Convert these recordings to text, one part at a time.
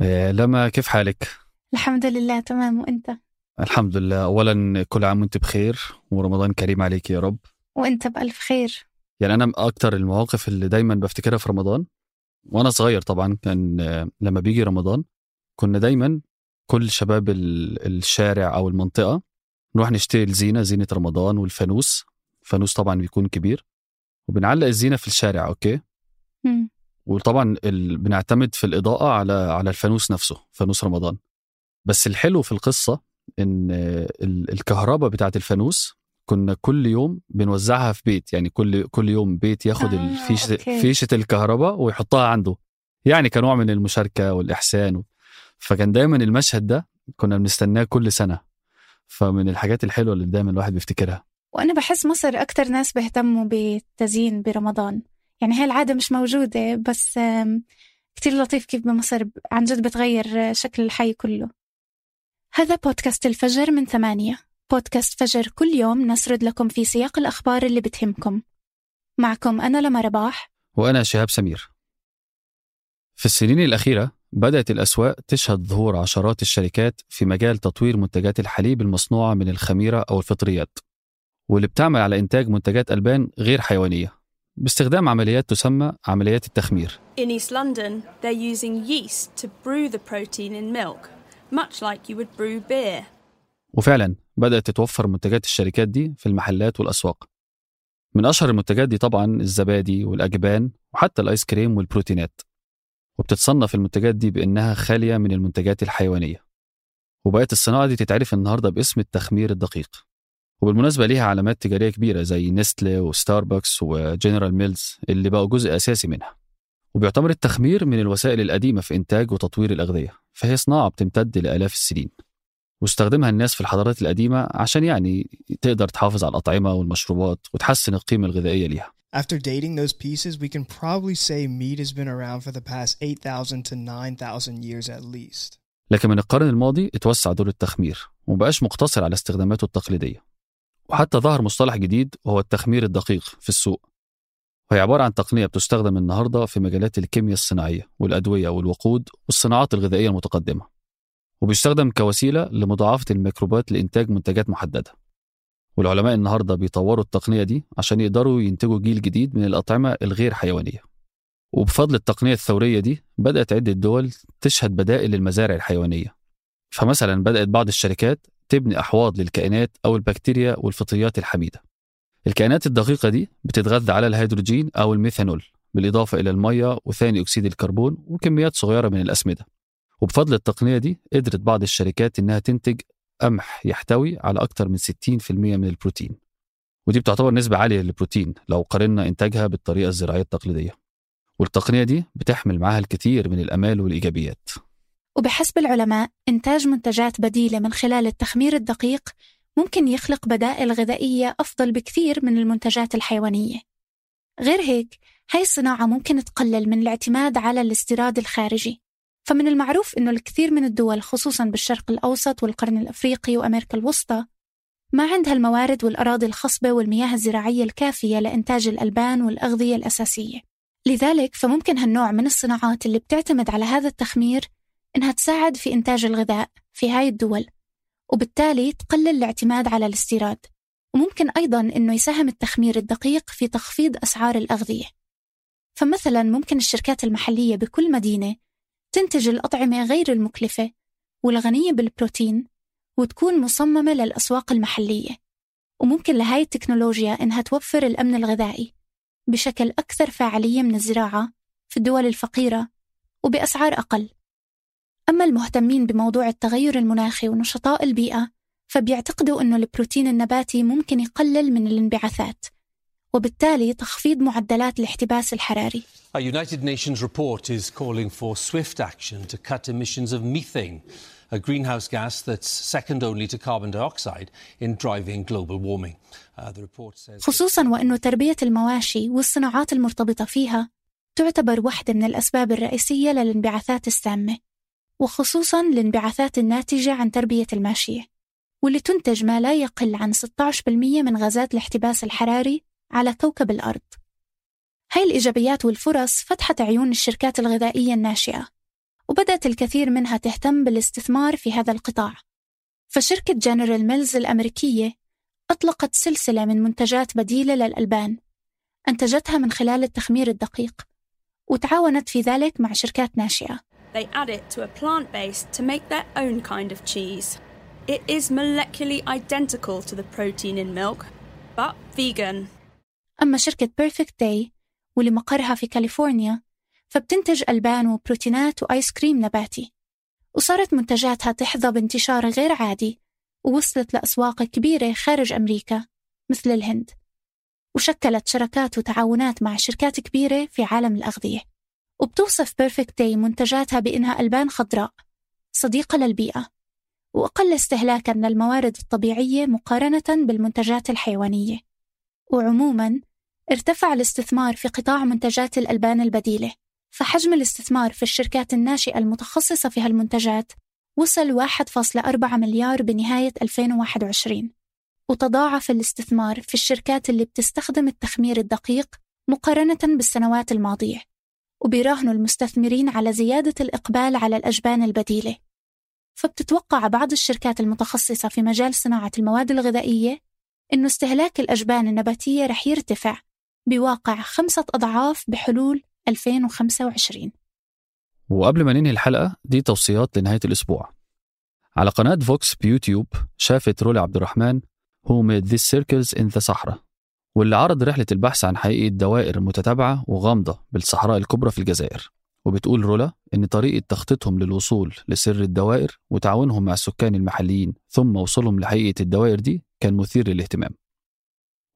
إيه، لما كيف حالك؟ الحمد لله تمام. وأنت؟ الحمد لله. اولا كل عام وأنت بخير ورمضان كريم عليك يا رب. وأنت بألف خير. يعني أنا أكتر المواقف اللي دايما بفتكرها في رمضان وأنا صغير طبعا كان آه، لما بيجي رمضان كنا دايما كل شباب ال- الشارع أو المنطقة نروح نشتري الزينة زينة رمضان والفانوس. فانوس طبعا بيكون كبير. وبنعلق الزينة في الشارع أوكي؟ مم. وطبعا ال... بنعتمد في الإضاءة على على الفانوس نفسه فانوس رمضان. بس الحلو في القصة إن ال- الكهرباء بتاعت الفانوس كنا كل يوم بنوزعها في بيت يعني كل كل يوم بيت ياخد آه، الفيشه أوكي. فيشة الكهرباء ويحطها عنده. يعني كنوع من المشاركة والإحسان فكان دايما المشهد ده كنا بنستناه كل سنة. فمن الحاجات الحلوة اللي دايما الواحد بيفتكرها. وأنا بحس مصر أكتر ناس بيهتموا بالتزيين برمضان. يعني هاي العادة مش موجودة بس كتير لطيف كيف بمصر عن جد بتغير شكل الحي كله. هذا بودكاست الفجر من ثمانية. بودكاست فجر كل يوم نسرد لكم في سياق الأخبار اللي بتهمكم. معكم أنا لما رباح. وأنا شهاب سمير. في السنين الأخيرة بدأت الأسواق تشهد ظهور عشرات الشركات في مجال تطوير منتجات الحليب المصنوعة من الخميرة أو الفطريات واللي بتعمل على إنتاج منتجات ألبان غير حيوانية. باستخدام عمليات تسمى عمليات التخمير. In East London, they're using yeast to brew the protein in milk, much like you would brew beer. وفعلا بدأت تتوفر منتجات الشركات دي في المحلات والأسواق. من أشهر المنتجات دي طبعا الزبادي والأجبان وحتى الآيس كريم والبروتينات. وبتتصنف المنتجات دي بأنها خالية من المنتجات الحيوانية. وبقت الصناعة دي تتعرف النهارده باسم التخمير الدقيق. وبالمناسبة ليها علامات تجارية كبيرة زي نستلي وستاربكس وجنرال ميلز اللي بقوا جزء أساسي منها. وبيعتبر التخمير من الوسائل القديمة في إنتاج وتطوير الأغذية فهي صناعة بتمتد لآلاف السنين. واستخدمها الناس في الحضارات القديمة عشان يعني تقدر تحافظ على الأطعمة والمشروبات وتحسن القيمة الغذائية ليها. After dating those pieces, we can probably say mead has been around for the past 8,000 to 9,000 years at least. لكن من القرن الماضي اتوسع دور التخمير ومبقاش مقتصر على استخداماته التقليدية. وحتى ظهر مصطلح جديد وهو التخمير الدقيق في السوق. وهي عبارة عن تقنية بتستخدم النهاردة في مجالات الكيمياء الصناعية والأدوية والوقود والصناعات الغذائية المتقدمة وبيستخدم كوسيلة لمضاعفة الميكروبات لإنتاج منتجات محددة. والعلماء النهاردة بيطوروا التقنية دي عشان يقدروا ينتجوا جيل جديد من الأطعمة الغير حيوانية. وبفضل التقنية الثورية دي بدأت عدة دول تشهد بدائل للمزارع الحيوانية. فمثلا بدأت بعض الشركات تبني أحواض للكائنات أو البكتيريا والفطريات الحميدة. الكائنات الدقيقة دي بتتغذى على الهيدروجين أو الميثانول بالإضافة إلى المية وثاني أكسيد الكربون وكميات صغيرة من الأسمدة. وبفضل التقنية دي قدرت بعض الشركات إنها تنتج قمح يحتوي على أكثر من 60% من البروتين. ودي بتعتبر نسبة عالية للبروتين لو قارنا إنتاجها بالطريقة الزراعية التقليدية. والتقنية دي بتحمل معاها الكثير من الأمال والإيجابيات. وبحسب العلماء إنتاج منتجات بديلة من خلال التخمير الدقيق ممكن يخلق بدائل غذائية أفضل بكثير من المنتجات الحيوانية. غير هيك هاي الصناعة ممكن تقلل من الاعتماد على الاستيراد الخارجي. فمن المعروف أنه الكثير من الدول خصوصا بالشرق الأوسط والقرن الأفريقي وأمريكا الوسطى ما عندها الموارد والأراضي الخصبة والمياه الزراعية الكافية لإنتاج الألبان والأغذية الأساسية. لذلك فممكن هالنوع من الصناعات اللي بتعتمد على هذا التخمير إنها تساعد في إنتاج الغذاء في هاي الدول وبالتالي تقلل الاعتماد على الاستيراد. وممكن أيضا إنه يساهم التخمير الدقيق في تخفيض أسعار الأغذية. فمثلا ممكن الشركات المحلية بكل مدينة تنتج الأطعمة غير المكلفة والغنية بالبروتين وتكون مصممة للأسواق المحلية. وممكن لهاي التكنولوجيا إنها توفر الأمن الغذائي بشكل أكثر فاعلية من الزراعة في الدول الفقيرة وبأسعار أقل. أما المهتمين بموضوع التغير المناخي ونشطاء البيئة فبيعتقدوا أنه البروتين النباتي ممكن يقلل من الانبعاثات وبالتالي تخفيض معدلات الاحتباس الحراري A United Nations report is calling for swift action to cut emissions of methane, a greenhouse gas that's second only to carbon dioxide in driving global warming. Uh, the report says. خصوصا وأنه تربية المواشي والصناعات المرتبطة فيها تعتبر واحدة من الأسباب الرئيسية للانبعاثات السامة وخصوصا الانبعاثات الناتجة عن تربية الماشية واللي تنتج ما لا يقل عن 16% من غازات الاحتباس الحراري على كوكب الأرض. هاي الإيجابيات والفرص فتحت عيون الشركات الغذائية الناشئة وبدأت الكثير منها تهتم بالاستثمار في هذا القطاع. فشركة جنرال ميلز الأمريكية أطلقت سلسلة من منتجات بديلة للألبان أنتجتها من خلال التخمير الدقيق وتعاونت في ذلك مع شركات ناشئة. They add it to a plant base to make their own kind of cheese. It is molecularly identical to the protein in milk, but vegan. أما شركة Perfect Day واللي مقرها في كاليفورنيا فبتنتج ألبان وبروتينات وآيس كريم نباتي وصارت منتجاتها تحظى بانتشار غير عادي ووصلت لأسواق كبيرة خارج أمريكا مثل الهند وشكلت شراكات وتعاونات مع شركات كبيرة في عالم الأغذية وبتوصف Perfect Day منتجاتها بإنها ألبان خضراء صديقة للبيئة وأقل استهلاكا للموارد الطبيعية مقارنة بالمنتجات الحيوانية. وعموما ارتفع الاستثمار في قطاع منتجات الألبان البديلة فحجم الاستثمار في الشركات الناشئة المتخصصة في هالمنتجات وصل 1.4 مليار بنهاية 2021 وتضاعف الاستثمار في الشركات اللي بتستخدم التخمير الدقيق مقارنة بالسنوات الماضية. وبيراهنوا المستثمرين على زيادة الإقبال على الأجبان البديلة. فبتتوقع بعض الشركات المتخصصة في مجال صناعة المواد الغذائية إنه استهلاك الأجبان النباتية رح يرتفع بواقع خمسة أضعاف بحلول 2025 وقبل ما ننهي الحلقة دي توصيات لنهاية الأسبوع. على قناة Vox بيوتيوب شافت رولا عبد الرحمن Who Made These Circles in the Sahara. واللي عرض رحلة البحث عن حقيقة دوائر متتابعة وغامضة بالصحراء الكبرى في الجزائر. وبتقول رولا إن طريقة تخطيطهم للوصول لسر الدوائر وتعاونهم مع السكان المحليين ثم وصولهم لحقيقة الدوائر دي كان مثير للاهتمام.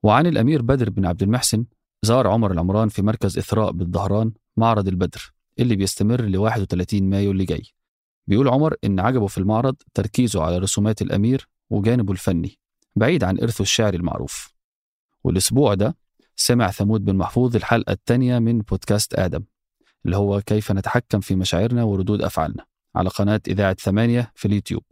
وعن الأمير بدر بن عبد المحسن زار عمر العمران في مركز إثراء بالظهران معرض البدر اللي بيستمر ل 31 مايو اللي جاي. بيقول عمر إن عجبه في المعرض تركيزه على رسومات الأمير وجانبه الفني بعيد عن إرثه الشعري المعروف. والأسبوع ده سمع ثمود بن محفوظ الحلقة الثانية من بودكاست آدم اللي هو كيف نتحكم في مشاعرنا وردود أفعالنا على قناة إذاعة ثمانية في اليوتيوب.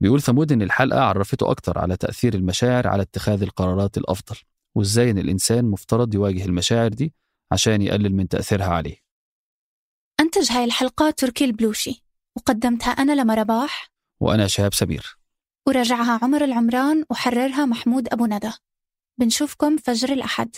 بيقول ثمود إن الحلقة عرفته أكتر على تأثير المشاعر على اتخاذ القرارات الأفضل وإزاي إن الإنسان مفترض يواجه المشاعر دي عشان يقلل من تأثيرها عليه. أنتج هاي الحلقة تركي البلوشي وقدمتها أنا لما رباح وأنا شهاب سمير. وراجعها عمر العمران وحررها محمود أبو ندى. بنشوفكم فجر الأحد.